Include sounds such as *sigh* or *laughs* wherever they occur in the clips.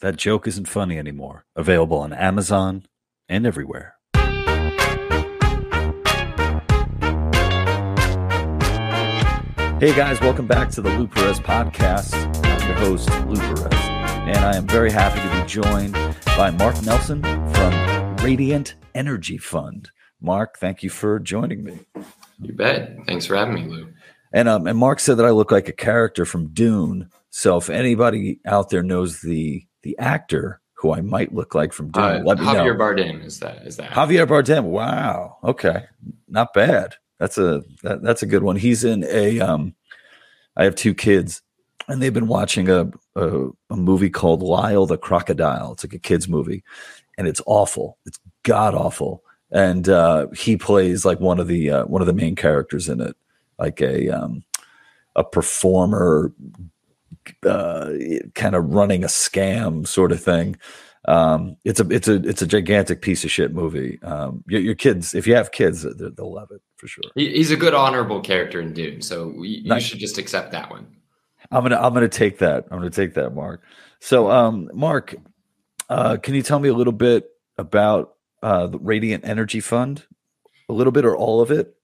That joke isn't funny anymore. Available on Amazon and everywhere. Hey guys, welcome back to the Lou Perez podcast. I'm your host, Lou Perez, and I am very happy to be joined by Mark Nelson from Radiant Energy Fund. Mark, thank you for joining me. You bet. Thanks for having me, Lou. And um, and Mark said that I look like a character from Dune. So if anybody out there knows the the actor who I might look like from Dune, Uh, Javier know. Bardem is that? Is that? Javier Bardem. Wow. Okay. Not bad. That's a that, that's a good one. He's in a um I have two kids and they've been watching a, a a movie called Lyle the Crocodile. It's like a kids movie and it's awful. It's god awful. And uh he plays like one of the uh, one of the main characters in it, like a um a performer uh kind of running a scam sort of thing. Um it's a it's a it's a gigantic piece of shit movie. Um your, your kids if you have kids they- they'll love it for sure. He's a good, honorable character in Dune, so we, you Nice. should just accept that one. i'm gonna i'm gonna take that. I'm gonna take that mark. So um mark uh can you tell me a little bit about uh the radiant energy fund? A little bit or all of it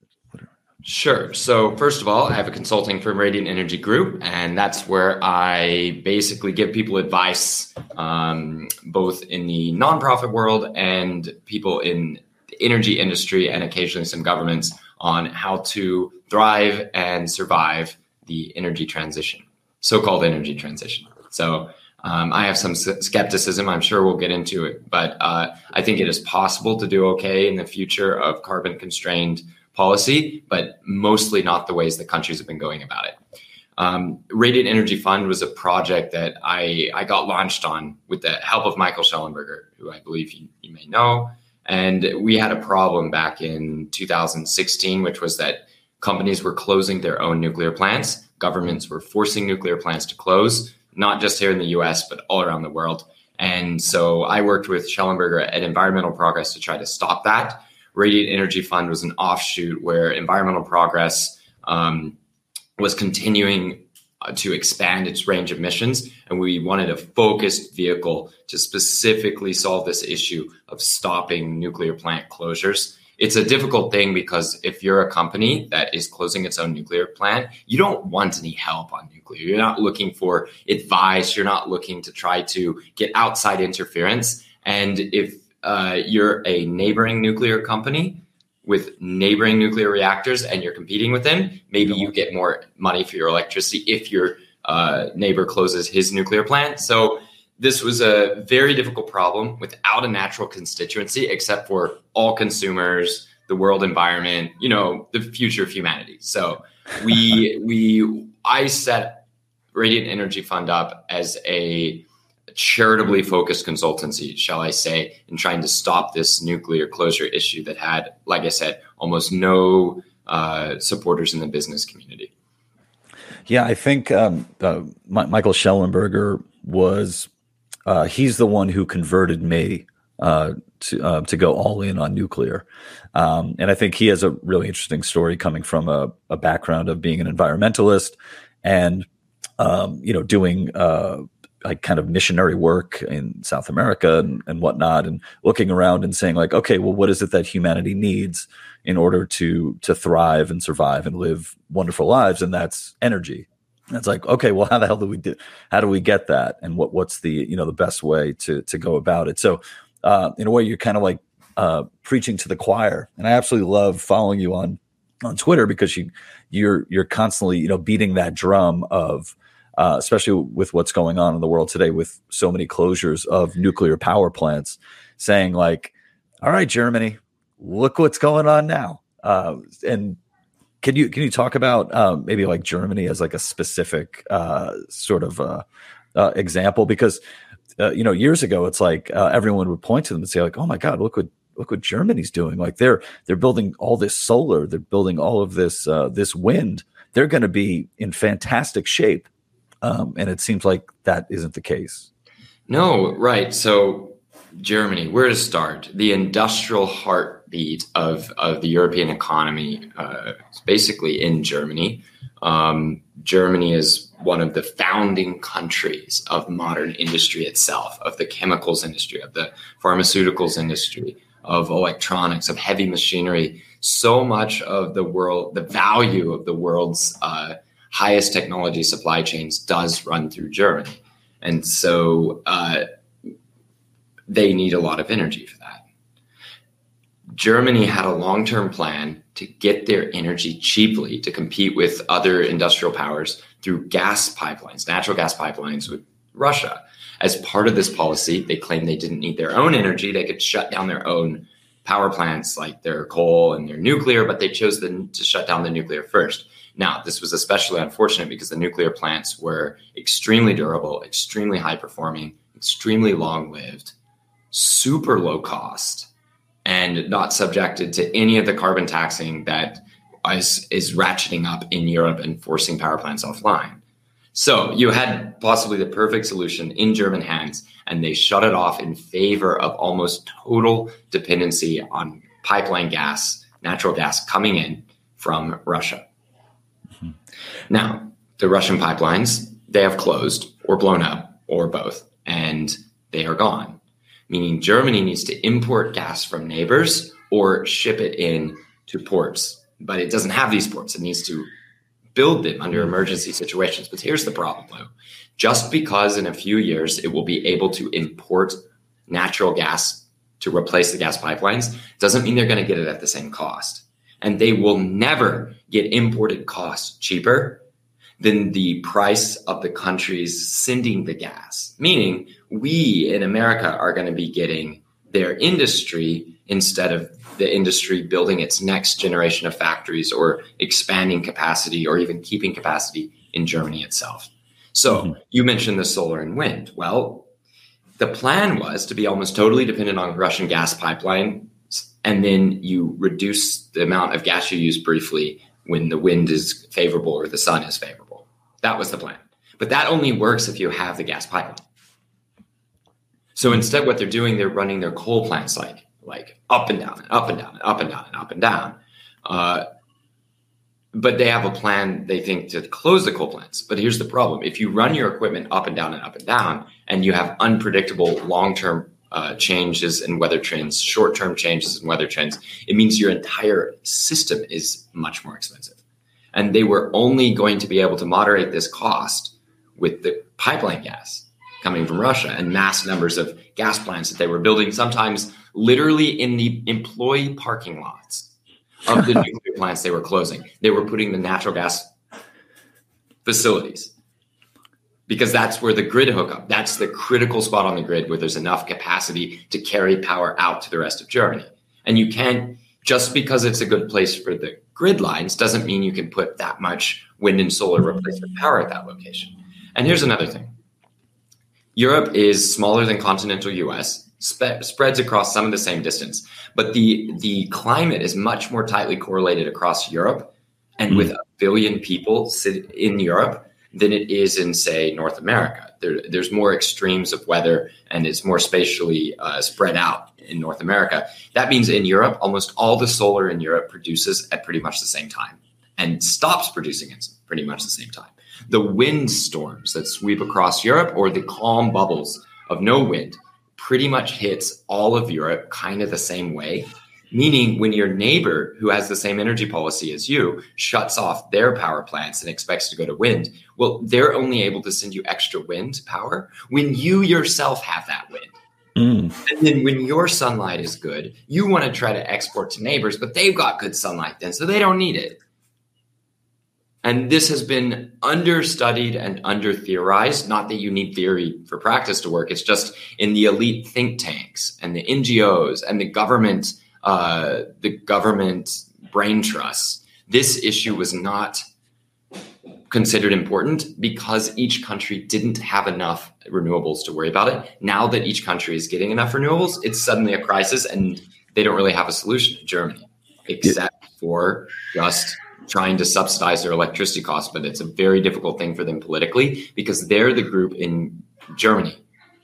Sure. So, first of all, I have a consulting firm, Radiant Energy Group, and that's where I basically give people advice, um, both in the nonprofit world and people in the energy industry, and occasionally some governments on how to thrive and survive the energy transition, so called energy transition. So, um, I have some skepticism. I'm sure we'll get into it, but uh, I think it is possible to do okay in the future of carbon constrained policy, but mostly not the ways that countries have been going about it. Um, Radiant Energy Fund was a project that I, I got launched on with the help of Michael Shellenberger, who I believe you, you may know. And we had a problem back in 2016, which was that companies were closing their own nuclear plants. Governments were forcing nuclear plants to close, not just here in the US, but all around the world. And so I worked with Shellenberger at Environmental Progress to try to stop that. Radiant Energy Fund was an offshoot where Environmental Progress um, was continuing uh, to expand its range of missions. And we wanted a focused vehicle to specifically solve this issue of stopping nuclear plant closures. It's a difficult thing because if you're a company that is closing its own nuclear plant, you don't want any help on nuclear. You're not looking for advice. You're not looking to try to get outside interference. And if uh, you're a neighboring nuclear company with neighboring nuclear reactors and you're competing with them, maybe you get more money for your electricity if your uh, neighbor closes his nuclear plant. So this was a very difficult problem without a natural constituency, except for all consumers, the world environment, you know, the future of humanity. So we *laughs* we I set Radiant Energy Fund up as a charitably focused consultancy, shall I say, in trying to stop this nuclear closure issue that had, like I said, almost no uh, supporters in the business community. Yeah, I think um, uh, Mi- Michael Shellenberger was uh, he's the one who converted me uh, to uh, to go all in on nuclear, um, and I think he has a really interesting story coming from a, a background of being an environmentalist and um, you know doing uh, like kind of missionary work in South America and, and whatnot, and looking around and saying like, okay, well, what is it that humanity needs in order to to thrive and survive and live wonderful lives? And that's energy. And it's like, okay, well, how the hell do we do? How do we get that? And what what's the you know the best way to to go about it? So, uh, in a way, you're kind of like uh, preaching to the choir, and I absolutely love following you on on Twitter because you you're you're constantly you know beating that drum of uh, especially with what's going on in the world today with so many closures of nuclear power plants, saying like, "All right, Germany, look what's going on now." Uh, and can you can you talk about um, maybe like Germany as like a specific uh, sort of uh, uh, example? Because uh, you know years ago, it's like uh, everyone would point to them and say like, "Oh my God, look what look what Germany's doing! Like they're they're building all this solar, they're building all of this this wind. They're going to be in fantastic shape." Um, and it seems like that isn't the case. No, right. So Germany, where to start? The industrial heartbeat of, of the European economy, uh, basically in Germany. Um, Germany is one of the founding countries of modern industry itself, of the chemicals industry, of the pharmaceuticals industry, of electronics, of heavy machinery. So much of the world, the value of the world's uh, highest technology supply chains does run through Germany. And so uh, they need a lot of energy for that. Germany had a long term plan to get their energy cheaply to compete with other industrial powers through gas pipelines, natural gas pipelines with Russia. As part of this policy, they claimed they didn't need their own energy. They could shut down their own power plants like their coal and their nuclear, but they chose the, to shut down the nuclear first. Now, this was especially unfortunate because the nuclear plants were extremely durable, extremely high performing, extremely long lived, super low cost, and not subjected to any of the carbon taxing that is, is ratcheting up in Europe and forcing power plants offline. So you had possibly the perfect solution in German hands, and they shut it off in favor of almost total dependency on pipeline gas, natural gas coming in from Russia. Mm-hmm. Now, the Russian pipelines, they have closed or blown up or both, and they are gone meaning Germany needs to import gas from neighbors or ship it in to ports. But it doesn't have these ports. It needs to build them under emergency situations. But here's the problem, Lou. Just because in a few years it will be able to import natural gas to replace the gas pipelines doesn't mean they're going to get it at the same cost. And they will never get imported costs cheaper than the price of the countries sending the gas. Meaning, we in America are going to be getting their industry instead of the industry building its next generation of factories or expanding capacity or even keeping capacity in Germany itself. So, mm-hmm. you mentioned the solar and wind. Well, the plan was to be almost totally dependent on Russian gas pipeline and then you reduce the amount of gas you use briefly when the wind is favorable or the sun is favorable. That was the plan. But that only works if you have the gas pipeline. So instead, what they're doing, they're running their coal plants like like up and down and up and down and up and down and up and down. Uh, but they have a plan, they think, to close the coal plants. But here's the problem: if you run your equipment up and down and up and down, and you have unpredictable long-term uh, changes in weather trends, short-term changes in weather trends, it means your entire system is much more expensive. And they were only going to be able to moderate this cost with the pipeline gas coming from Russia and mass numbers of gas plants that they were building, sometimes literally in the employee parking lots of the *laughs* nuclear plants they were closing. They were putting the natural gas facilities because that's where the grid hookup, that's the critical spot on the grid where there's enough capacity to carry power out to the rest of Germany. And you can't, just because it's a good place for the grid lines doesn't mean you can put that much wind and solar replacement power at that location. And here's another thing Europe is smaller than continental US, spe- spreads across some of the same distance, but the, the climate is much more tightly correlated across Europe and mm. with a billion people sit in Europe than it is in, say, North America. There, there's more extremes of weather and it's more spatially uh, spread out in North America. That means in Europe, almost all the solar in Europe produces at pretty much the same time and stops producing at pretty much the same time. The wind storms that sweep across Europe or the calm bubbles of no wind pretty much hits all of Europe kind of the same way. Meaning, when your neighbor who has the same energy policy as you shuts off their power plants and expects to go to wind, well, they're only able to send you extra wind power when you yourself have that wind. Mm. And then when your sunlight is good, you want to try to export to neighbors, but they've got good sunlight then, so they don't need it. And this has been understudied and under theorized. Not that you need theory for practice to work, it's just in the elite think tanks and the NGOs and the government, uh, the government brain trusts. This issue was not considered important because each country didn't have enough renewables to worry about it. Now that each country is getting enough renewables, it's suddenly a crisis and they don't really have a solution in Germany, except yeah. for just trying to subsidize their electricity costs. But it's a very difficult thing for them politically because they're the group in Germany.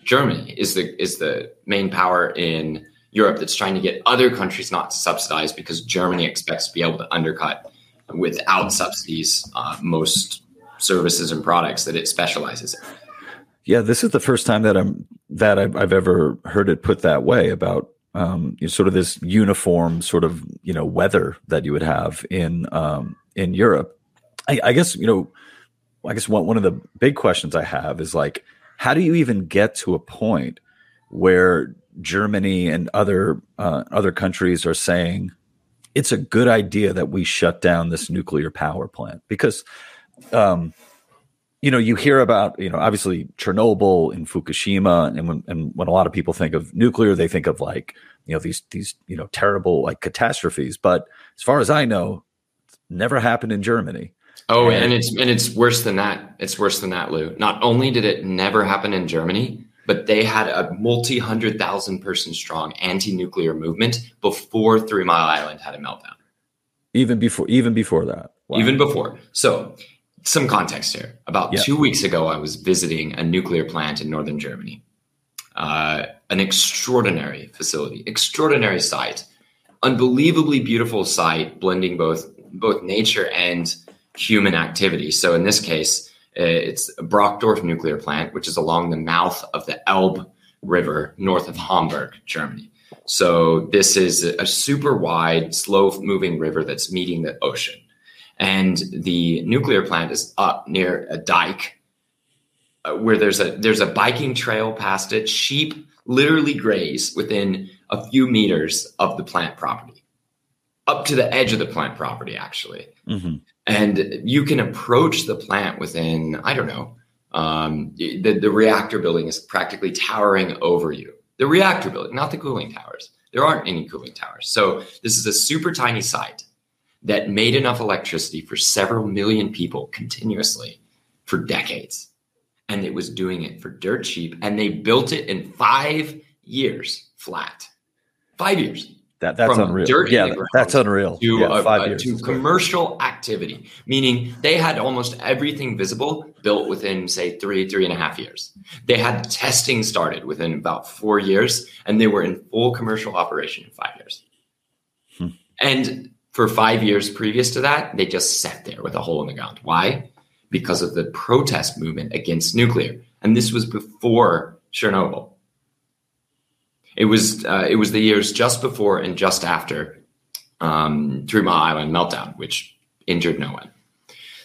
Germany is the is the main power in Europe that's trying to get other countries not to subsidize because Germany expects to be able to undercut without subsidies uh, most services and products that it specializes in. Yeah, this is the first time that I'm that I've, I've ever heard it put that way about um, you know, sort of this uniform sort of you know weather that you would have in um, in Europe. I, I guess you know, I guess one one of the big questions I have is like, how do you even get to a point where Germany and other uh, other countries are saying it's a good idea that we shut down this nuclear power plant because um, you know, you hear about, you know, obviously Chernobyl and Fukushima, and when and when a lot of people think of nuclear, they think of like, you know, these these you know terrible like catastrophes. But as far as I know, never happened in Germany. Oh, and, and it's and it's worse than that. It's worse than that, Lou. Not only did it never happen in Germany, but they had a multi hundred thousand person strong anti nuclear movement before Three Mile Island had a meltdown. Even before, even before that. Wow. Even before. So some context here. About two weeks ago, I was visiting a nuclear plant in northern Germany. Uh, an extraordinary facility, extraordinary site, unbelievably beautiful site, blending both both nature and human activity. So in this case, it's Brokdorf nuclear plant, which is along the mouth of the Elbe River north of Hamburg, Germany. So this is a super wide, slow moving river that's meeting the ocean and the nuclear plant is up near a dike uh, where there's a there's a biking trail past it. Sheep literally graze within a few meters of the plant property, up to the edge of the plant property, actually. Mm-hmm. And you can approach the plant within I don't know. Um, the the reactor building is practically towering over you. The reactor building, not the cooling towers. There aren't any cooling towers. So this is a super tiny site that made enough electricity for several million people continuously for decades. And it was doing it for dirt cheap. And they built it in five years flat. Five years. That, that's unreal. yeah, that's unreal. To, yeah, uh, uh, to commercial activity, meaning they had almost everything visible built within, say, three, three and a half years. They had testing started within about four years, and they were in full commercial operation in five years. Hmm. And for five years previous to that, they just sat there with a hole in the ground. Why? Because of the protest movement against nuclear. And this was before Chernobyl. It was uh, it was the years just before and just after um, Three Mile Island meltdown, which injured no one.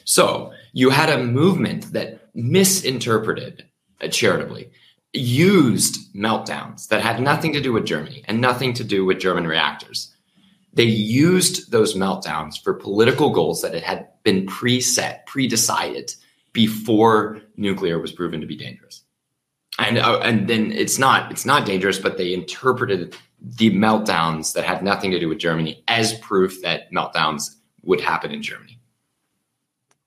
So you had a movement that misinterpreted uh, charitably, used meltdowns that had nothing to do with Germany and nothing to do with German reactors they used those meltdowns for political goals that had been preset, pre-decided before nuclear was proven to be dangerous. And uh, and then it's not it's not dangerous, but they interpreted the meltdowns that had nothing to do with Germany as proof that meltdowns would happen in Germany.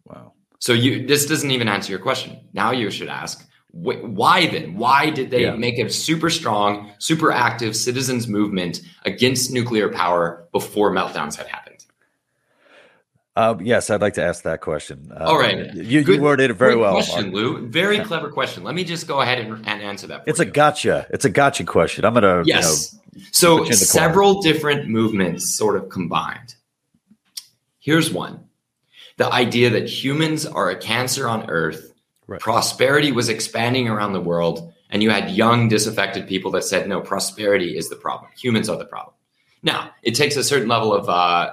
Wow. So you this doesn't even answer your question. Now you should ask why then? Why did they yeah. make a super strong, super active citizens movement against nuclear power before meltdowns had happened? Uh, yes, I'd like to ask that question. Uh, All right, you, you worded it very well. Question, Mark. Lou. Very clever question. Let me just go ahead and, and answer that. it's you. a gotcha. It's a gotcha question. I'm gonna yes. You know, so several different movements sort of combined. Here's one: the idea that humans are a cancer on Earth Right. Prosperity was expanding around the world, and you had young, disaffected people that said, no, prosperity is the problem. Humans are the problem. Now, it takes a certain level of uh,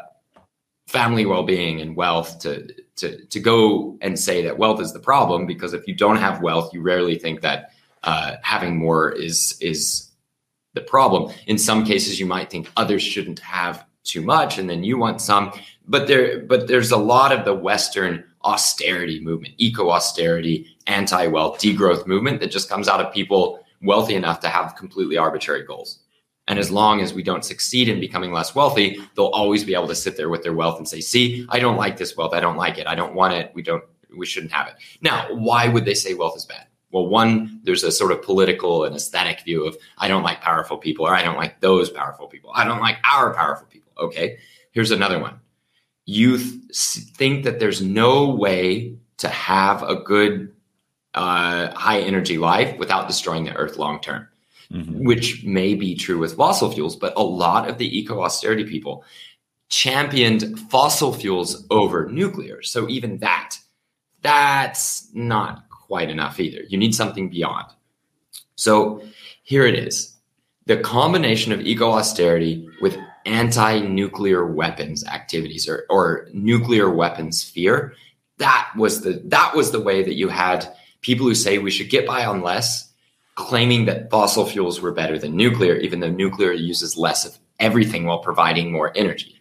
family well being and wealth to, to, to go and say that wealth is the problem, because if you don't have wealth, you rarely think that uh, having more is, is the problem. In some cases, you might think others shouldn't have too much, and then you want some. But there, but there's a lot of the Western austerity movement, eco austerity, anti wealth, degrowth movement that just comes out of people wealthy enough to have completely arbitrary goals. And as long as we don't succeed in becoming less wealthy, they'll always be able to sit there with their wealth and say, see, I don't like this wealth. I don't like it. I don't want it. We don't, we shouldn't have it. Now, why would they say wealth is bad? Well, one, there's a sort of political and aesthetic view of I don't like powerful people or I don't like those powerful people. I don't like our powerful people. Okay. Here's another one you th- think that there's no way to have a good uh, high energy life without destroying the earth long term. Mm-hmm. which may be true with fossil fuels, but a lot of the eco austerity people championed fossil fuels over nuclear. So even that, that's not quite enough either. You need something beyond. So here it is. The combination of eco austerity with anti-nuclear weapons activities or, or nuclear weapons fear, that was the that was the way that you had people who say we should get by on less claiming that fossil fuels were better than nuclear, even though nuclear uses less of everything while providing more energy.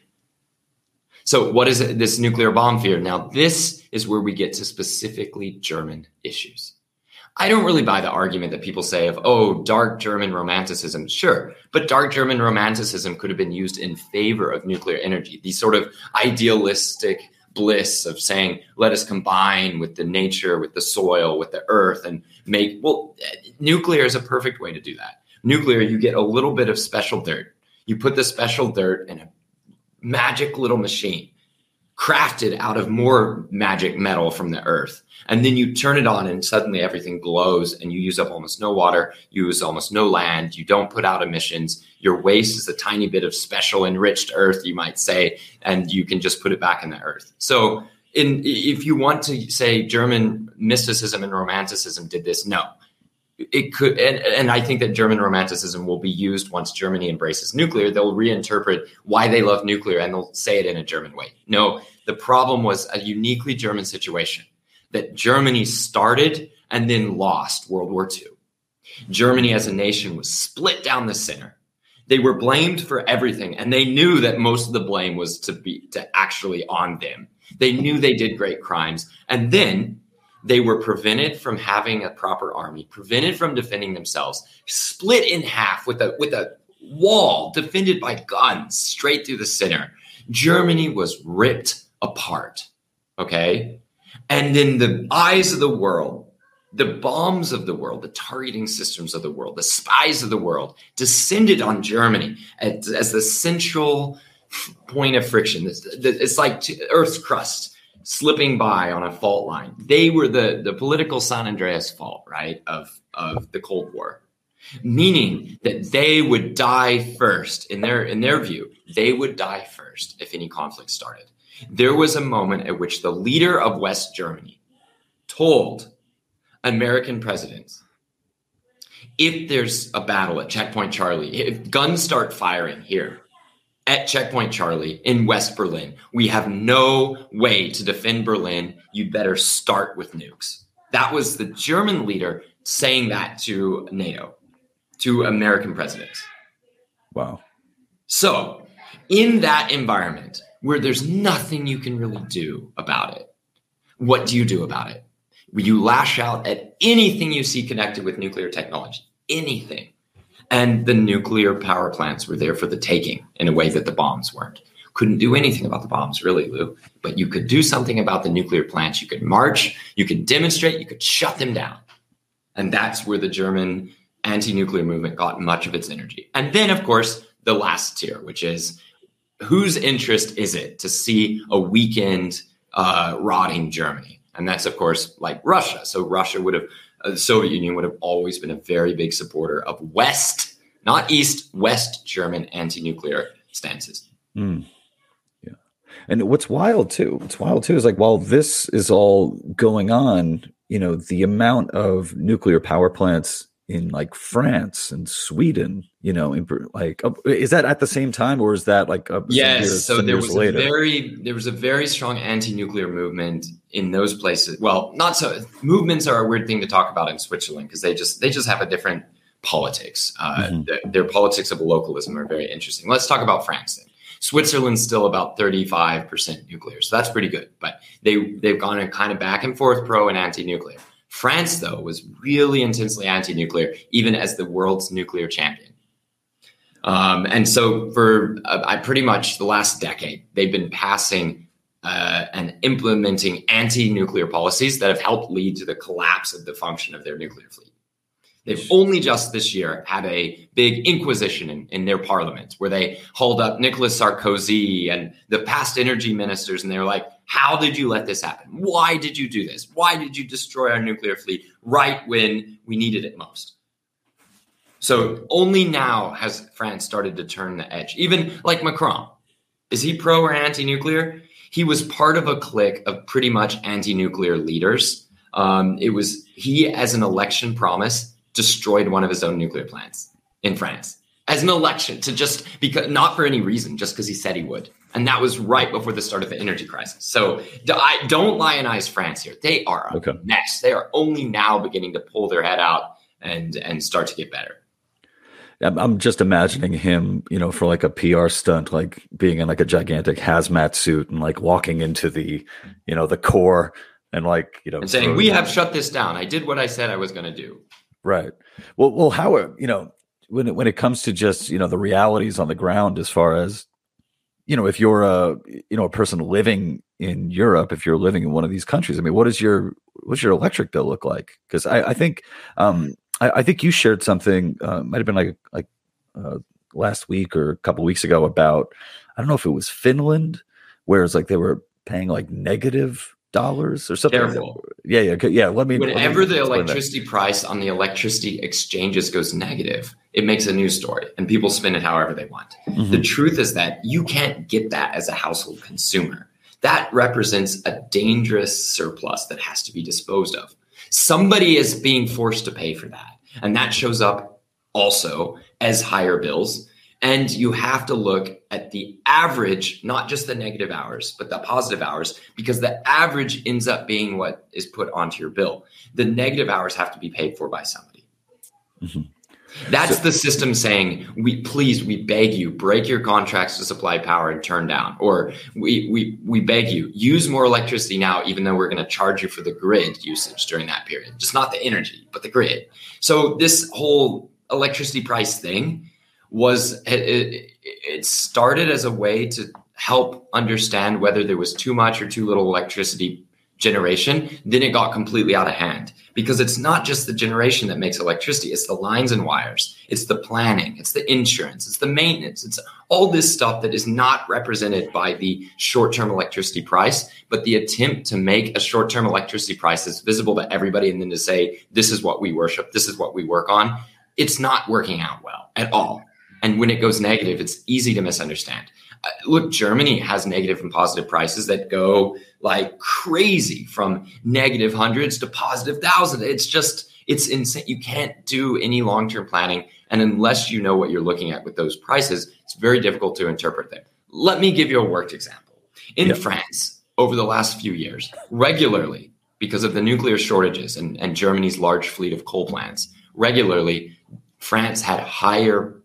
So, what is it, this nuclear bomb fear? Now, this is where we get to specifically German issues. I don't really buy the argument that people say of, oh, dark German romanticism. Sure, but dark German romanticism could have been used in favor of nuclear energy. These sort of idealistic bliss of saying, let us combine with the nature, with the soil, with the earth, and make, well, nuclear is a perfect way to do that. Nuclear, you get a little bit of special dirt. You put the special dirt in a magic little machine crafted out of more magic metal from the earth. And then you turn it on and suddenly everything glows and you use up almost no water, you use almost no land, you don't put out emissions. Your waste is a tiny bit of special enriched earth, you might say, and you can just put it back in the earth. So in if you want to say German mysticism and romanticism did this, no it could and, and i think that german romanticism will be used once germany embraces nuclear. They'll reinterpret why they love nuclear and they'll say it in a german way. No the problem was a uniquely german situation that germany started and then lost world war ii germany as a nation was split down the center. They were blamed for everything and they knew that most of the blame was to be to actually on them. They knew they did great crimes and then they were prevented from having a proper army, prevented from defending themselves, split in half with a with a wall defended by guns straight through the center. Germany was ripped apart. Okay? And then the eyes of the world, the bombs of the world, the targeting systems of the world, the spies of the world descended on Germany as, as the central point of friction. It's, it's like Earth's crust slipping by on a fault line. They were the the political San Andreas fault, right, of of the Cold War, meaning that they would die first in their in their view. They would die first if any conflict started. There was a moment at which the leader of West Germany told American presidents if there's a battle at checkpoint Charlie, if guns start firing here, at Checkpoint Charlie in West Berlin. We have no way to defend Berlin. You'd better start with nukes. That was the German leader saying that to NATO, to American presidents. Wow. So, in that environment where there's nothing you can really do about it, what do you do about it? You lash out at anything you see connected with nuclear technology, anything. And the nuclear power plants were there for the taking in a way that the bombs weren't. Couldn't do anything about the bombs, really, Lou. But you could do something about the nuclear plants. You could march, you could demonstrate, you could shut them down. And that's where the German anti nuclear movement got much of its energy. And then, of course, the last tier, which is whose interest is it to see a weakened, uh, rotting Germany? And that's, of course, like Russia. So Russia would have the Soviet Union would have always been a very big supporter of West, not East, West German anti nuclear stances. Mm. Yeah. And what's wild too, what's wild too is like while this is all going on, you know, the amount of nuclear power plants in like France and Sweden, you know, in, like uh, is that at the same time or is that like yes? Years, so there was later? a very there was a very strong anti-nuclear movement in those places. Well, not so movements are a weird thing to talk about in Switzerland because they just they just have a different politics. Uh, mm-hmm. their, their, politics of localism are very interesting. Let's talk about France then. Switzerland's still about 35% nuclear, so that's pretty good. But they they've gone a kind of back and forth pro and anti-nuclear. France, though, was really intensely anti nuclear, even as the world's nuclear champion. Um, and so, for uh, I pretty much the last decade, they've been passing uh, and implementing anti nuclear policies that have helped lead to the collapse of the function of their nuclear fleet. They've only just this year had a big inquisition in, in their parliament where they hauled up Nicolas Sarkozy and the past energy ministers, and they were like, How did you let this happen? Why did you do this? Why did you destroy our nuclear fleet right when we needed it most? So only now has France started to turn the edge. Even like Macron, is he pro or anti-nuclear? He was part of a clique of pretty much anti-nuclear leaders. Um, it was he, as an election promise, destroyed one of his own nuclear plants in France as an election to just because not for any reason, just because he said he would. And that was right before the start of the energy crisis. So I don't lionize France here. They are a okay. mess. They are only now beginning to pull their head out and and start to get better. I'm just imagining him, you know, for like a PR stunt, like being in like a gigantic hazmat suit and like walking into the, you know, the core and like, you know, and saying, "We have shut this down. I did what I said I was going to do." Right. Well, well, how you know when it, when it comes to just you know the realities on the ground as far as you know if you're a you know a person living in Europe, if you're living in one of these countries, I mean, what is your what's your electric bill look like? Because I, I think um, I, I, think you shared something uh, might have been like like uh, last week or a couple weeks ago about I don't know if it was Finland, where it's like they were paying like negative dollars or something. Careful. Yeah, yeah, yeah. Let me. Whenever let me the electricity that. price on the electricity exchanges goes negative, it makes a news story, and people spin it however they want. Mm-hmm. The truth is that you can't get that as a household consumer. That represents a dangerous surplus that has to be disposed of. Somebody is being forced to pay for that, and that shows up also as higher bills and you have to look at the average, not just the negative hours, but the positive hours, because the average ends up being what is put onto your bill. The negative hours have to be paid for by somebody. Mm-hmm. That's so, the system saying, "We please, we beg you, break your contracts to supply power and turn down," or "We we we beg you, use more electricity now, even though we're going to charge you for the grid usage during that period, just not the energy, but the grid." So this whole electricity price thing was it, it started as a way to help understand whether there was too much or too little electricity generation then it got completely out of hand because it's not just the generation that makes electricity it's the lines and wires it's the planning it's the insurance it's the maintenance it's all this stuff that is not represented by the short-term electricity price but the attempt to make a short-term electricity price that's visible to everybody and then to say this is what we worship this is what we work on it's not working out well at all and when it goes negative, it's easy to misunderstand. Uh, look, Germany has negative and positive prices that go like crazy from negative hundreds to positive thousands. It's just, it's insane. You can't do any long term planning. And unless you know what you're looking at with those prices, it's very difficult to interpret them. Let me give you a worked example. In yep. France, over the last few years, regularly, because of the nuclear shortages and, and Germany's large fleet of coal plants, regularly, France had higher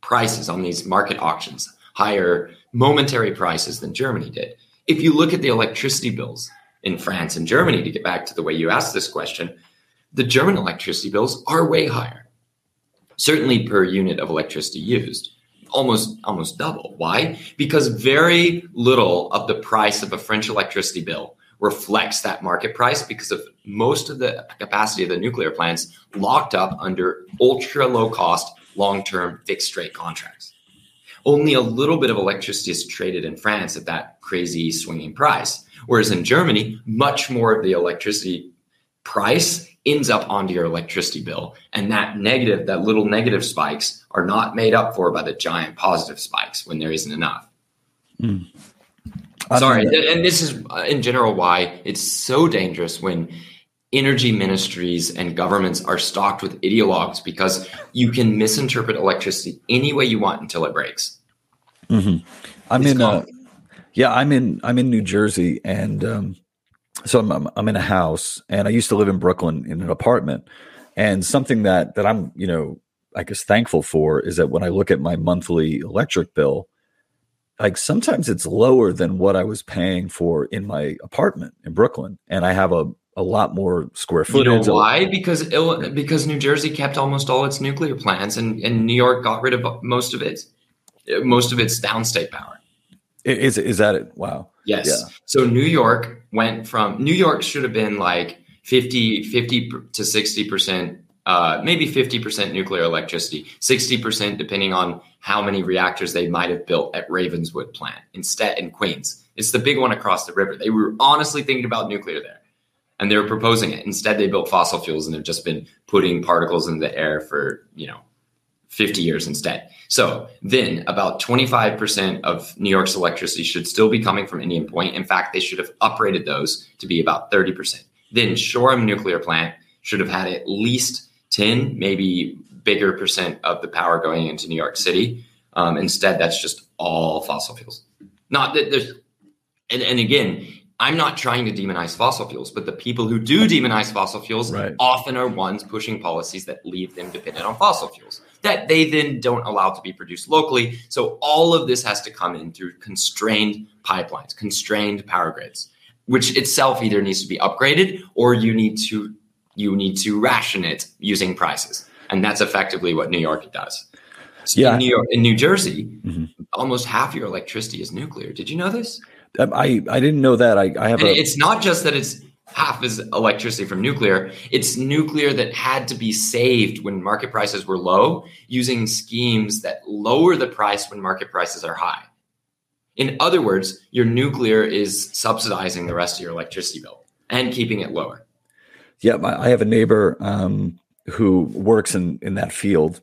prices on these market auctions, higher momentary prices than Germany did. If you look at the electricity bills in France and Germany, to get back to the way you asked this question, the German electricity bills are way higher, certainly per unit of electricity used. Almost, almost double. Why? Because very little of the price of a French electricity bill reflects that market price because of most of the capacity of the nuclear plants locked up under ultra low cost long term fixed rate contracts. Only a little bit of electricity is traded in France at that crazy swinging price. Whereas in Germany, much more of the electricity price ends up onto your electricity bill. And that negative, that little negative spikes are not made up for by the giant positive spikes when there isn't enough. Mm. Sorry. And this is in general why it's so dangerous when energy ministries and governments are stocked with ideologues because you can misinterpret electricity any way you want until it breaks. Mm-hmm. I'm it's in, uh, yeah, I'm in, I'm in New Jersey, and um, so I'm, I'm, I'm in a house, and I used to live in Brooklyn in an apartment, and something that that I'm, you know, I guess thankful for is that when I look at my monthly electric bill, like sometimes it's lower than what I was paying for in my apartment in Brooklyn, and I have a a lot more square footage. You know why? Because because New Jersey kept almost all its nuclear plants, and, and New York got rid of most of it, most of its downstate power. Is is that it? Wow. Yes. Yeah. So New York went from New York should have been like 50, 50 to 60 percent, uh, maybe 50 percent nuclear electricity, 60 percent depending on how many reactors they might have built at Ravenswood plant instead in Queens. It's the big one across the river. They were honestly thinking about nuclear there and they're proposing it. Instead, they built fossil fuels and they've just been putting particles in the air for, you know, 50 years instead. So then about 25% of New York's electricity should still be coming from Indian Point. In fact, they should have upgraded those to be about 30%. Then Shoreham nuclear plant should have had at least 10, maybe bigger percent of the power going into New York City. Um, instead, that's just all fossil fuels. Not that there's, and, and again, I'm not trying to demonize fossil fuels, but the people who do demonize fossil fuels right. often are ones pushing policies that leave them dependent on fossil fuels that they then don't allow to be produced locally. So all of this has to come in through constrained pipelines, constrained power grids, which itself either needs to be upgraded or you need to you need to ration it using prices. And that's effectively what New York does. So yeah. In New York, in New Jersey, mm-hmm. almost half your electricity is nuclear. Did you know this? I, I didn't know that. I, I have. A- it's not just that it's half is electricity from nuclear. It's nuclear that had to be saved when market prices were low, using schemes that lower the price when market prices are high. In other words, your nuclear is subsidizing the rest of your electricity bill and keeping it lower. Yeah, I have a neighbor um, who works in in that field,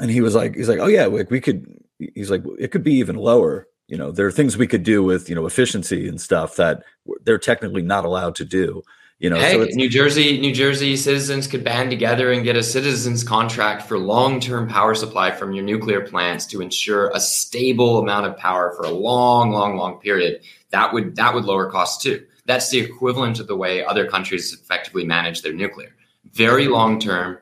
and he was like, he's like, oh yeah, like we could. He's like, it could be even lower you know there are things we could do with you know efficiency and stuff that they're technically not allowed to do you know hey, so new jersey new jersey citizens could band together and get a citizens contract for long-term power supply from your nuclear plants to ensure a stable amount of power for a long long long period. That would that would lower costs too. That's the equivalent of the way other countries effectively manage their nuclear. Very long term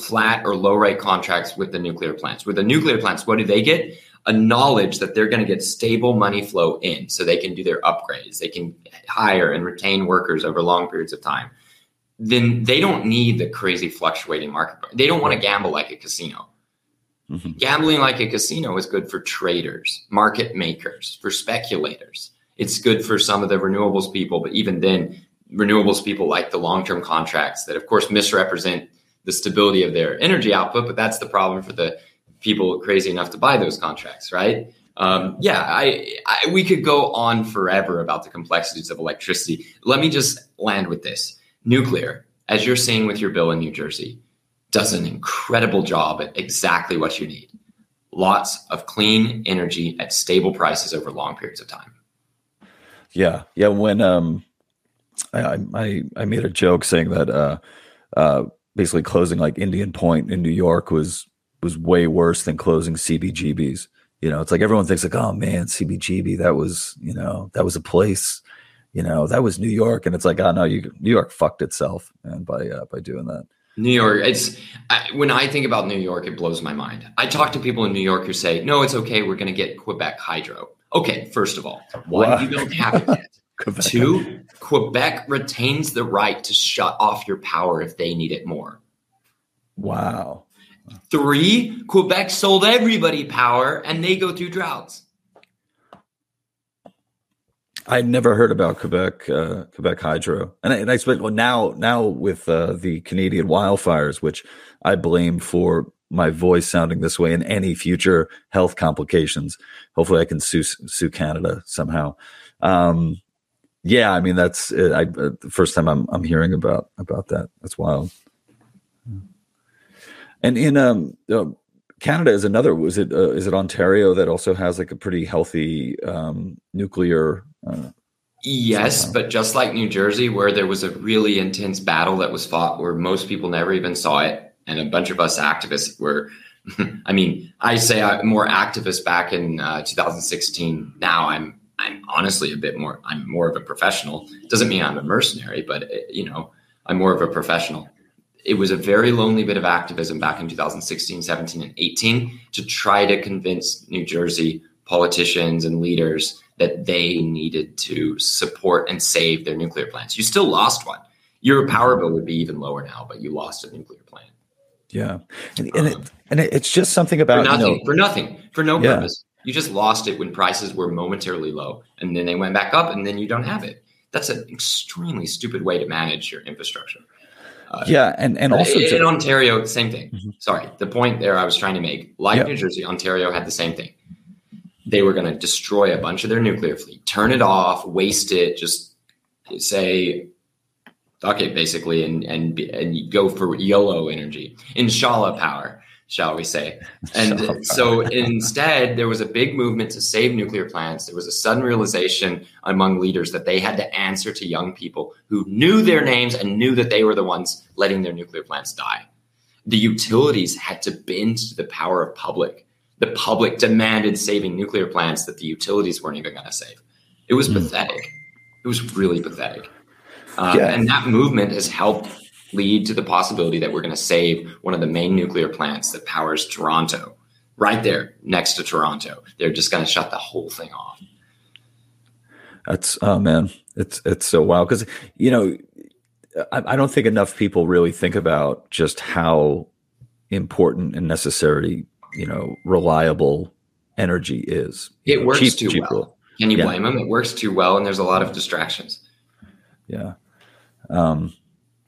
flat or low rate contracts with the nuclear plants. With the nuclear plants what do they get a knowledge that they're going to get stable money flow in so they can do their upgrades, they can hire and retain workers over long periods of time. Then they don't need the crazy fluctuating market. They don't want to gamble like a casino. Mm-hmm. Gambling like a casino is good for traders, market makers, for speculators. It's good for some of the renewables people, but even then, renewables people like the long term contracts that, of course, misrepresent the stability of their energy output. But that's the problem for the people crazy enough to buy those contracts, right? Um, yeah, I, I, we could go on forever about the complexities of electricity. Let me just land with this: nuclear, as you're seeing with your bill in New Jersey, does an incredible job at exactly what you need. Lots of clean energy at stable prices over long periods of time. Yeah, yeah. When um, I I, I made a joke saying that uh, uh, basically closing like Indian Point in New York was was way worse than closing CBGBs. You know, it's like everyone thinks like, oh man, CBGB, that was, you know, that was a place, you know, that was New York. And it's like, oh no, you, New York fucked itself and by, uh, by doing that. New York, it's I, when I think about New York, it blows my mind. I talk to people in New York who say, no, it's okay. We're going to get Quebec hydro. Okay. First of all, one, wow. you don't have it yet. *laughs* Quebec. Two, Quebec retains the right to shut off your power if they need it more. Wow. Three, Quebec sold everybody power and they go through droughts. I'd never heard about Quebec, uh, Quebec Hydro, and I, and I expect well now, now with uh, the Canadian wildfires, which I blame for my voice sounding this way and any future health complications. Hopefully, I can sue sue Canada somehow. Um, yeah, I mean that's uh, I, uh, the first time I'm I'm hearing about about that. That's wild. And in um, uh, Canada is another. Was it uh, is it Ontario that also has like a pretty healthy um, nuclear? Uh, yes, somehow? but just like New Jersey, where there was a really intense battle that was fought, where most people never even saw it, and a bunch of us activists were. *laughs* I mean, I say I'm more activist back in uh, 2016. Now I'm I'm honestly a bit more. I'm more of a professional. Doesn't mean I'm a mercenary, but uh, you know, I'm more of a professional it was a very lonely bit of activism back in 2016, 17, and 18 to try to convince New Jersey politicians and leaders that they needed to support and save their nuclear plants. You still lost one. Your power bill would be even lower now, but you lost a nuclear plant. Yeah, and, and it, um, and it's just something about for nothing, you know, for nothing, for no yeah. purpose. You just lost it when prices were momentarily low, and then they went back up, and then you don't have it. That's an extremely stupid way to manage your infrastructure. Uh, yeah, and and also in, to, in Ontario, same thing. Mm-hmm. Sorry, the point there I was trying to make. Like yep. New Jersey, Ontario had the same thing. They were going to destroy a bunch of their nuclear fleet, turn it off, waste it, just say duck it basically and and and go for YOLO energy, inshallah power, shall we say? *laughs* And so instead, there was a big movement to save nuclear plants. There was a sudden realization among leaders that they had to answer to young people who knew their names and knew that they were the ones letting their nuclear plants die. The utilities had to bend to the power of public. The public demanded saving nuclear plants that the utilities weren't even going to save. It was mm. pathetic. It was really pathetic. Uh, yeah. And that movement has helped lead to the possibility that we're going to save one of the main nuclear plants that powers Toronto, right there next to Toronto. They're just going to shut the whole thing off. That's oh man, it's it's so wild because you know I, I, don't think enough people really think about just how important and necessary you know reliable energy is. It works cheap, too cheap well. Can you yeah. blame them? It works too well, and there's a lot of distractions. Yeah. Um,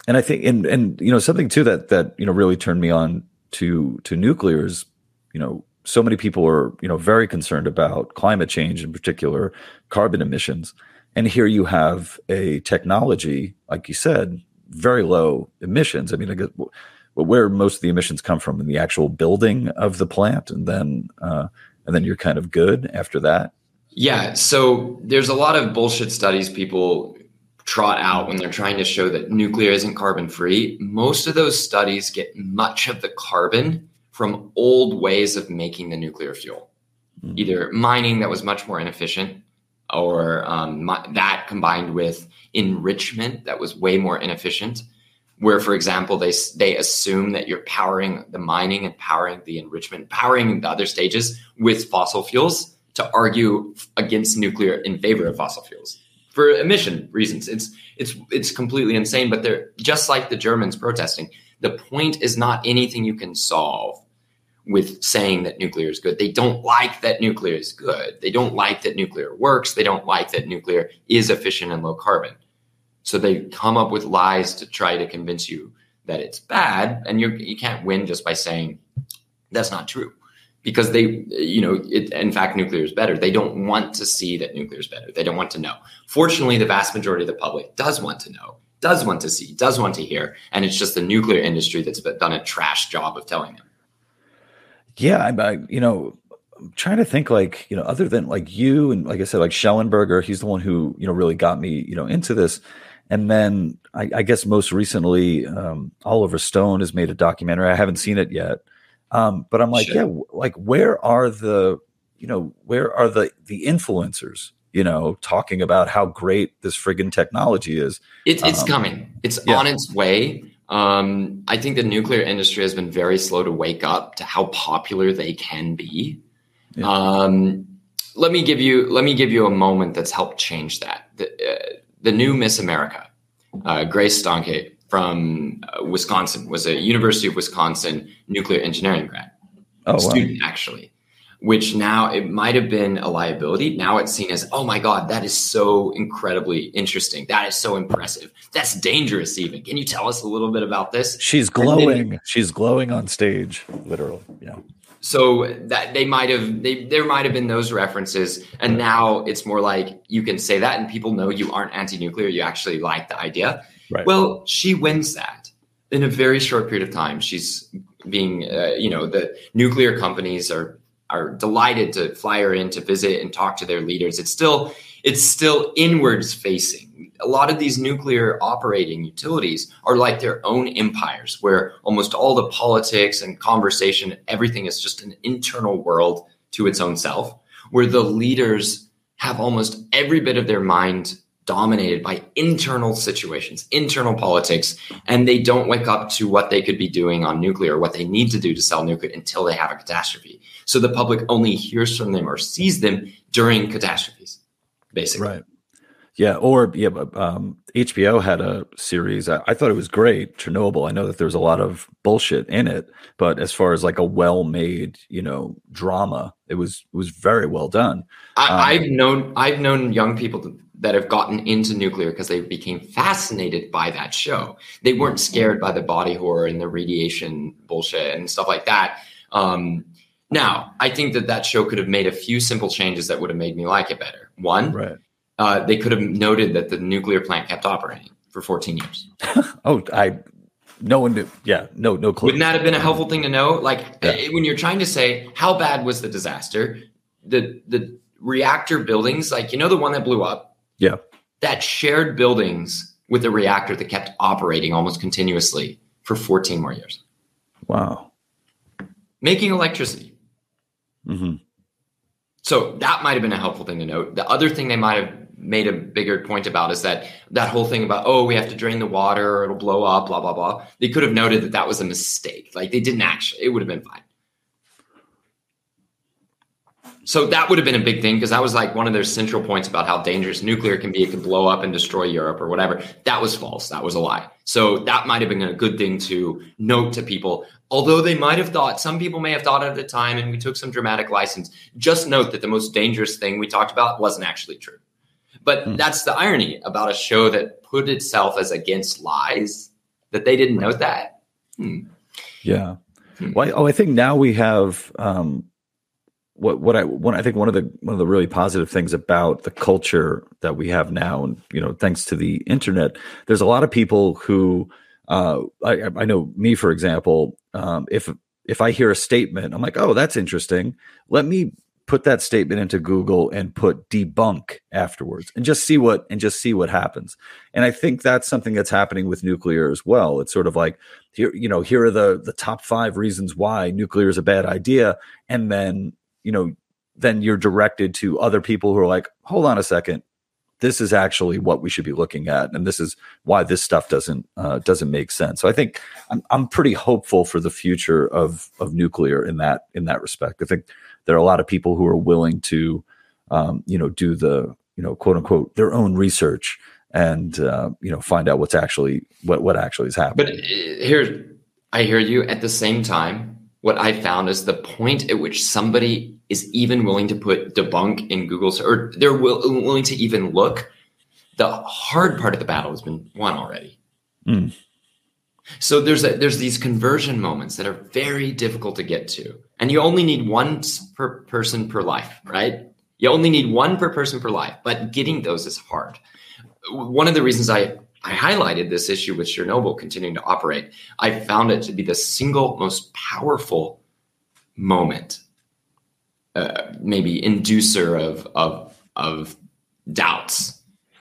and I think, and, and, you know, something too that, that, you know, really turned me on to, to nuclear is, you know, so many people are, you know, very concerned about climate change in particular, carbon emissions. And here you have a technology, like you said, very low emissions. I mean, I guess where most of the emissions come from in the actual building of the plant, and then uh, and then you're kind of good after that. Yeah. So there's a lot of bullshit studies people trot out when they're trying to show that nuclear isn't carbon free, most of those studies get much of the carbon from old ways of making the nuclear fuel, mm-hmm. either mining that was much more inefficient or um, that combined with enrichment that was way more inefficient where for example they they assume that you're powering the mining and powering the enrichment powering the other stages with fossil fuels to argue against nuclear in favor of fossil fuels for emission reasons. It's it's it's completely insane. But they're just like the Germans protesting. The point is not anything you can solve with saying that nuclear is good. They don't like that nuclear is good. They don't like that nuclear works. They don't like that nuclear is efficient and low carbon. So they come up with lies to try to convince you that it's bad, and you you can't win just by saying that's not true because they, you know, it, in fact, nuclear is better. They don't want to see that nuclear is better. They don't want to know. Fortunately, the vast majority of the public does want to know, does want to see, does want to hear, and it's just the nuclear industry that's done a trash job of telling them. Yeah, I, I you know, I'm trying to think like you know, other than like you and like I said, like Shellenberger, he's the one who you know really got me you know into this. And then I, I guess most recently, um, Oliver Stone has made a documentary. I haven't seen it yet um, but I'm like, sure. yeah, like where are the, you know, where are the the influencers? You know, talking about how great this friggin' technology is. It's it's um, coming. It's yeah. on its way. Um, I think the nuclear industry has been very slow to wake up to how popular they can be. Yeah. Um, let me give you let me give you a moment that's helped change that. The, uh, the new Miss America, uh, Grace Stanke, from uh, Wisconsin, was a University of Wisconsin nuclear engineering grad oh, student, wow. actually. Which now it might have been a liability. Now it's seen as, oh my God, that is so incredibly interesting. That is so impressive. That's dangerous, even. Can you tell us a little bit about this? She's glowing. Then, She's glowing on stage, literally. Yeah so that they might have they there might have been those references and now it's more like you can say that and people know you aren't anti-nuclear you actually like the idea Right. Well, she wins that in a very short period of time. She's being, uh, you know, the nuclear companies are are delighted to fly her in to visit and talk to their leaders. It's still it's still inwards facing. A lot of these nuclear operating utilities are like their own empires, where almost all the politics and conversation, everything is just an internal world to its own self, where the leaders have almost every bit of their mind dominated by internal situations, internal politics, and they don't wake up to what they could be doing on nuclear, what they need to do to sell nuclear until they have a catastrophe. So the public only hears from them or sees them during catastrophes, basically. Right. Yeah, or yeah, um, HBO had a series. I, I, thought it was great, Chernobyl. I know that there's a lot of bullshit in it, but as far as like a well-made, you know, drama, it was it was very well done. I, have um, known I've known young people to, that have gotten into nuclear because they became fascinated by that show. They weren't scared by the body horror and the radiation bullshit and stuff like that. Um, now, I think that that show could have made a few simple changes that would have made me like it better. One, right. uh, they could have noted that the nuclear plant kept operating for 14 years. *laughs* oh, I no one knew. Yeah, no, no clue. Wouldn't that have been a helpful thing to know? Like yeah. Eh, when you're trying to say how bad was the disaster, the the reactor buildings, like you know the one that blew up. Yeah, that shared buildings with a reactor that kept operating almost continuously for 14 more years. Wow. Making electricity. Mm-hmm. So that might have been a helpful thing to note. The other thing they might have made a bigger point about is that that whole thing about oh we have to drain the water it'll blow up blah blah blah they could have noted that that was a mistake like they didn't actually it would have been fine so that would have been a big thing because that was like one of their central points about how dangerous nuclear can be it can blow up and destroy europe or whatever that was false that was a lie so that might have been a good thing to note to people although they might have thought some people may have thought at the time and we took some dramatic license just note that the most dangerous thing we talked about wasn't actually true but mm. that's the irony about a show that put itself as against lies that they didn't note that. Hmm. Yeah. Hmm. Well, oh, I think now we have um, what what I one I think one of the one of the really positive things about the culture that we have now, and you know, thanks to the internet, there's a lot of people who uh, I, I know me for example. Um, if if I hear a statement, I'm like, oh, that's interesting. Let me put that statement into Google and put debunk afterwards and just see what and just see what happens. And I think that's something that's happening with nuclear as well. It's sort of like here, you know, here are the the top 5 reasons why nuclear is a bad idea and then, you know, then you're directed to other people who are like, "Hold on a second. This is actually what we should be looking at and this is why this stuff doesn't uh, doesn't make sense." So I think I'm I'm pretty hopeful for the future of of nuclear in that in that respect. I think there are a lot of people who are willing to, um, you know, do the, you know, quote unquote, their own research and, uh, you know, find out what's actually, what, what actually is happening. But uh, here, I hear you at the same time. What I found is the point at which somebody is even willing to put debunk in Google, or they're will, willing to even look. The hard part of the battle has been won already. Mm. So there's a, there's these conversion moments that are very difficult to get to, and you only need one per person per life, right? You only need one per person per life, but getting those is hard. One of the reasons I I highlighted this issue with Chernobyl continuing to operate, I found it to be the single most powerful moment, uh, maybe inducer of of of doubts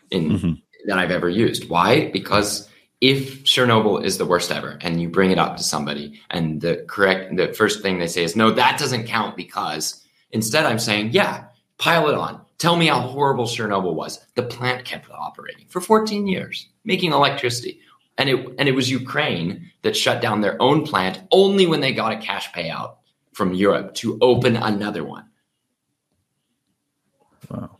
in mm-hmm. that I've ever used. Why? Because if Chernobyl is the worst ever and you bring it up to somebody and the correct the first thing they say is no that doesn't count because instead I'm saying yeah pile it on tell me how horrible Chernobyl was the plant kept operating for 14 years making electricity and it and it was Ukraine that shut down their own plant only when they got a cash payout from Europe to open another one wow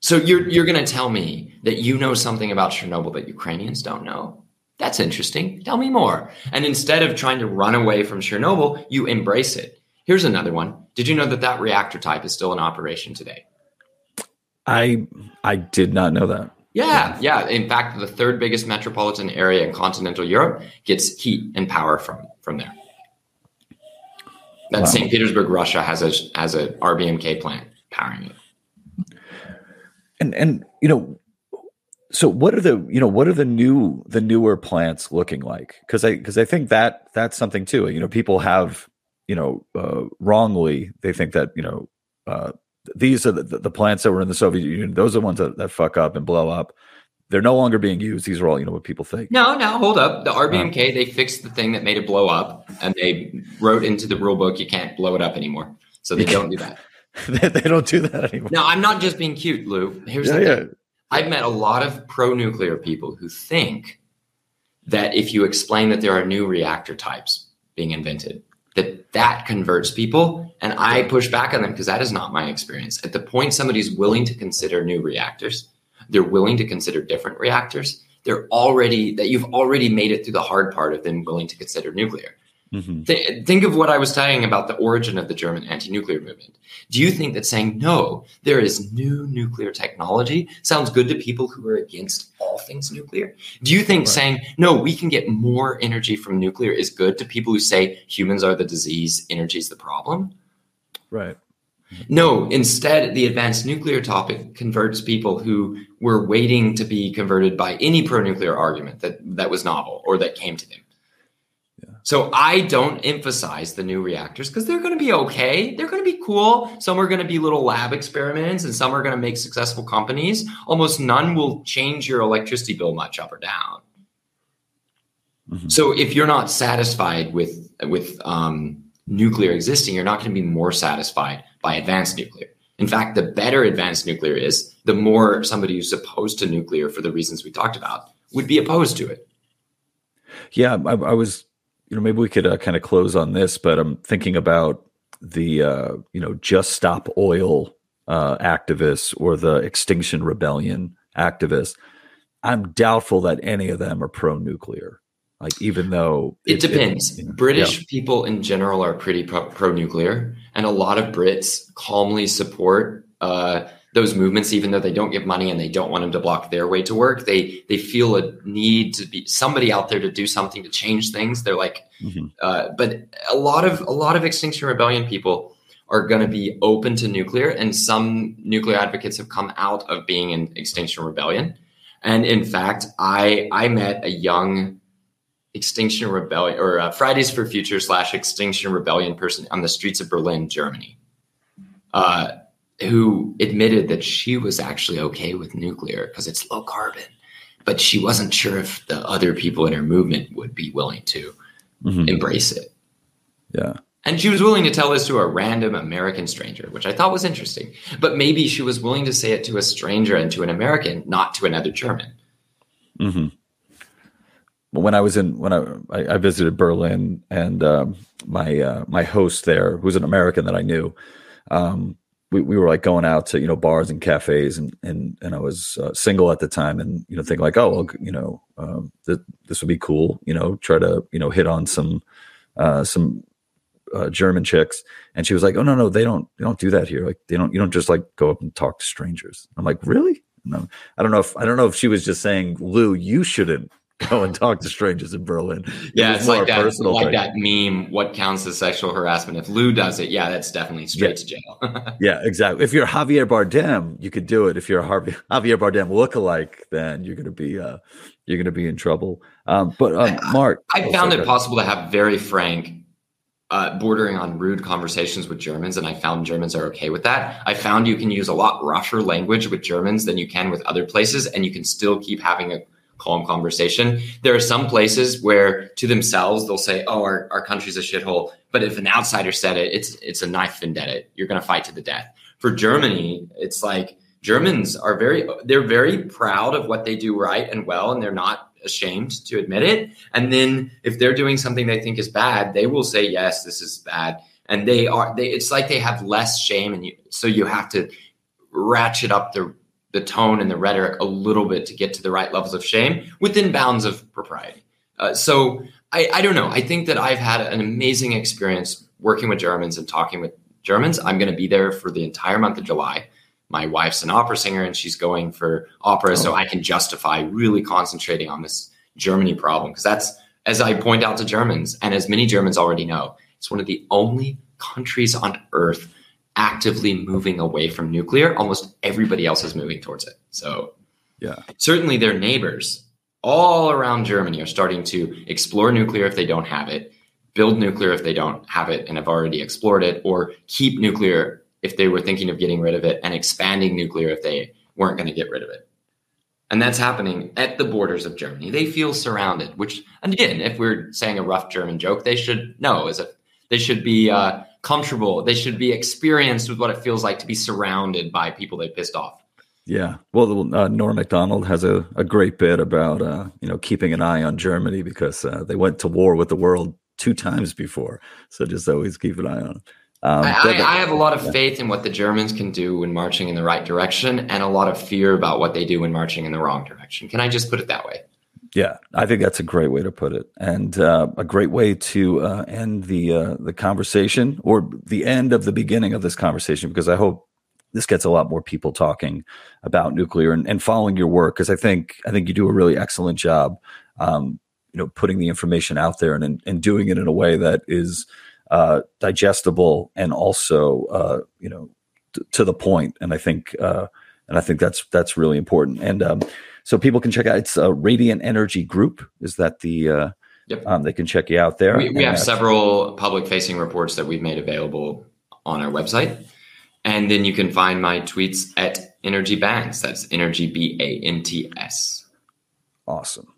so you're you're going to tell me that you know something about Chernobyl that Ukrainians don't know that's interesting. Tell me more. And instead of trying to run away from Chernobyl, you embrace it. Here's another one. Did you know that that reactor type is still in operation today? I I did not know that. Yeah, yeah. In fact, the third biggest metropolitan area in continental Europe gets heat and power from from there. That wow. St. Petersburg, Russia has a has a RBMK plant powering it. And and you know so what are the you know what are the new the newer plants looking like because i because i think that that's something too you know people have you know uh, wrongly they think that you know uh, these are the, the plants that were in the soviet union those are the ones that, that fuck up and blow up they're no longer being used. These are all you know what people think. No no hold up. The rbmk uh, they fixed the thing that made it blow up and they wrote into the rule book you can't blow it up anymore. So they don't do that. *laughs* They, don't do that anymore. No i'm not just being cute lou. Here's yeah, the thing. Yeah. I've met a lot of pro nuclear people who think that if you explain that there are new reactor types being invented, that that converts people. And I push back on them because that is not my experience. At the point somebody's willing to consider new reactors, they're willing to consider different reactors. They're already that you've already made it through the hard part of them willing to consider nuclear. Mm-hmm. Th- think of what I was saying about the origin of the German anti nuclear movement. Do you think that saying, no, there is new nuclear technology sounds good to people who are against all things nuclear? Do you think right. saying, no, we can get more energy from nuclear is good to people who say humans are the disease, energy is the problem? Right. No, instead, the advanced nuclear topic converts people who were waiting to be converted by any pro nuclear argument that, that was novel or that came to them. Yeah. So I don't emphasize the new reactors because they're going to be okay. They're going to be cool. Some are going to be little lab experiments and some are going to make successful companies. Almost none will change your electricity bill much up or down. Mm-hmm. So if you're not satisfied with with um, nuclear existing, you're not going to be more satisfied by advanced nuclear. In fact, the better advanced nuclear is, the more somebody who's opposed to nuclear for the reasons we talked about would be opposed to it. Yeah, I, I was, you know, maybe we could uh, kind of close on this, but I'm thinking about the, uh, you know, just stop oil uh, activists or the Extinction Rebellion activists. I'm doubtful that any of them are pro nuclear. Like even though it, it depends. It, you know, British yeah. people in general are pretty pro nuclear, and a lot of Brits calmly support uh, those movements, even though they don't give money and they don't want them to block their way to work. They they feel a need to be somebody out there to do something to change things. They're like, mm-hmm. uh, but a lot of a lot of Extinction Rebellion people are going to be open to nuclear, and some nuclear advocates have come out of being in Extinction Rebellion. And in fact, I I met a young Extinction Rebellion or uh, Fridays for Future slash Extinction Rebellion person on the streets of Berlin, Germany, uh, who admitted that she was actually okay with nuclear because it's low carbon, but she wasn't sure if the other people in her movement would be willing to mm-hmm. embrace it. Yeah. And she was willing to tell this to a random American stranger, which I thought was interesting. But maybe she was willing to say it to a stranger and to an American, not to another German. Mm-hmm when I was in when I I, visited Berlin and um, my uh, my host there, who's an American that I knew, um, we, we were like going out to you know bars and cafes and and and I was uh, single at the time and you know thinking like oh well, you know um, th- this would be cool you know try to you know hit on some uh, some uh, German chicks. And she was like oh no no they don't they don't do that here. Like they don't you don't just like go up and talk to strangers. I'm like really? I don't know if I don't know if she was just saying Lou you shouldn't go and talk to strangers in Berlin. Yeah, it's like that, like thing. that meme. What counts as sexual harassment? If Lou does it, yeah, that's definitely straight yeah. to jail. *laughs* yeah, exactly. If you're Javier Bardem, you could do it. If you're a Javier Bardem lookalike, then you're going to be uh, you're going to be in trouble. Um, but um, Mark, I, I found it possible to have very frank. Uh, bordering on rude conversations with Germans, and I found Germans are okay with that. I found you can use a lot rougher language with Germans than you can with other places, and you can still keep having a calm conversation. There are some places where to themselves they'll say, "Oh, our, our country's a shithole," but if an outsider said it, it's it's a knife vendetta. You're going to fight to the death. For Germany, it's like Germans are very they're very proud of what they do right and well, and they're not ashamed to admit it. And then if they're doing something they think is bad, they will say, "Yes, this is bad." And they are they. It's like they have less shame, and you so you have to ratchet up the the tone and the rhetoric a little bit to get to the right levels of shame within bounds of propriety. Uh, so I, I don't know. I think that I've had an amazing experience working with Germans and talking with Germans. I'm going to be there for the entire month of July. My wife's an opera singer and she's going for opera, oh. so I can justify really concentrating on this Germany problem because that's, as I point out to Germans, and as many Germans already know, it's one of the only countries on earth actively moving away from nuclear, almost everybody else is moving towards it. So, yeah, certainly their neighbors all around Germany are starting to explore nuclear if they don't have it, build nuclear if they don't have it and have already explored it, or keep nuclear if they were thinking of getting rid of it, and expanding nuclear if they weren't going to get rid of it. And that's happening at the borders of Germany. They feel surrounded, which, again, if we're saying a rough German joke, they should know is that they should be uh, comfortable. They should be experienced with what it feels like to be surrounded by people they pissed off. Yeah. Well, uh, Norm Macdonald has a, a great bit about, uh, you know, keeping an eye on Germany because uh, they went to war with the world two times before. So just always keep an eye on them. Um, I, I, I, have a lot of yeah. faith in what the Germans can do when marching in the right direction and a lot of fear about what they do when marching in the wrong direction. Can I just put it that way? Yeah, I think that's a great way to put it, and uh, a great way to uh, end the uh, the conversation or the end of the beginning of this conversation, because I hope this gets a lot more people talking about nuclear and, and following your work. Because I think I think you do a really excellent job, um, you know, putting the information out there and and doing it in a way that is uh, digestible and also uh, you know to the point. point, and I think uh, and I think that's that's really important. And um, so people can check out it's a Radiant Energy Group. Is that the uh, Yep. Um, they can check you out there. We, we have several public facing reports that we've made available on our website. And then you can find my tweets at Energy Bants. That's Energy B A N T S. Awesome.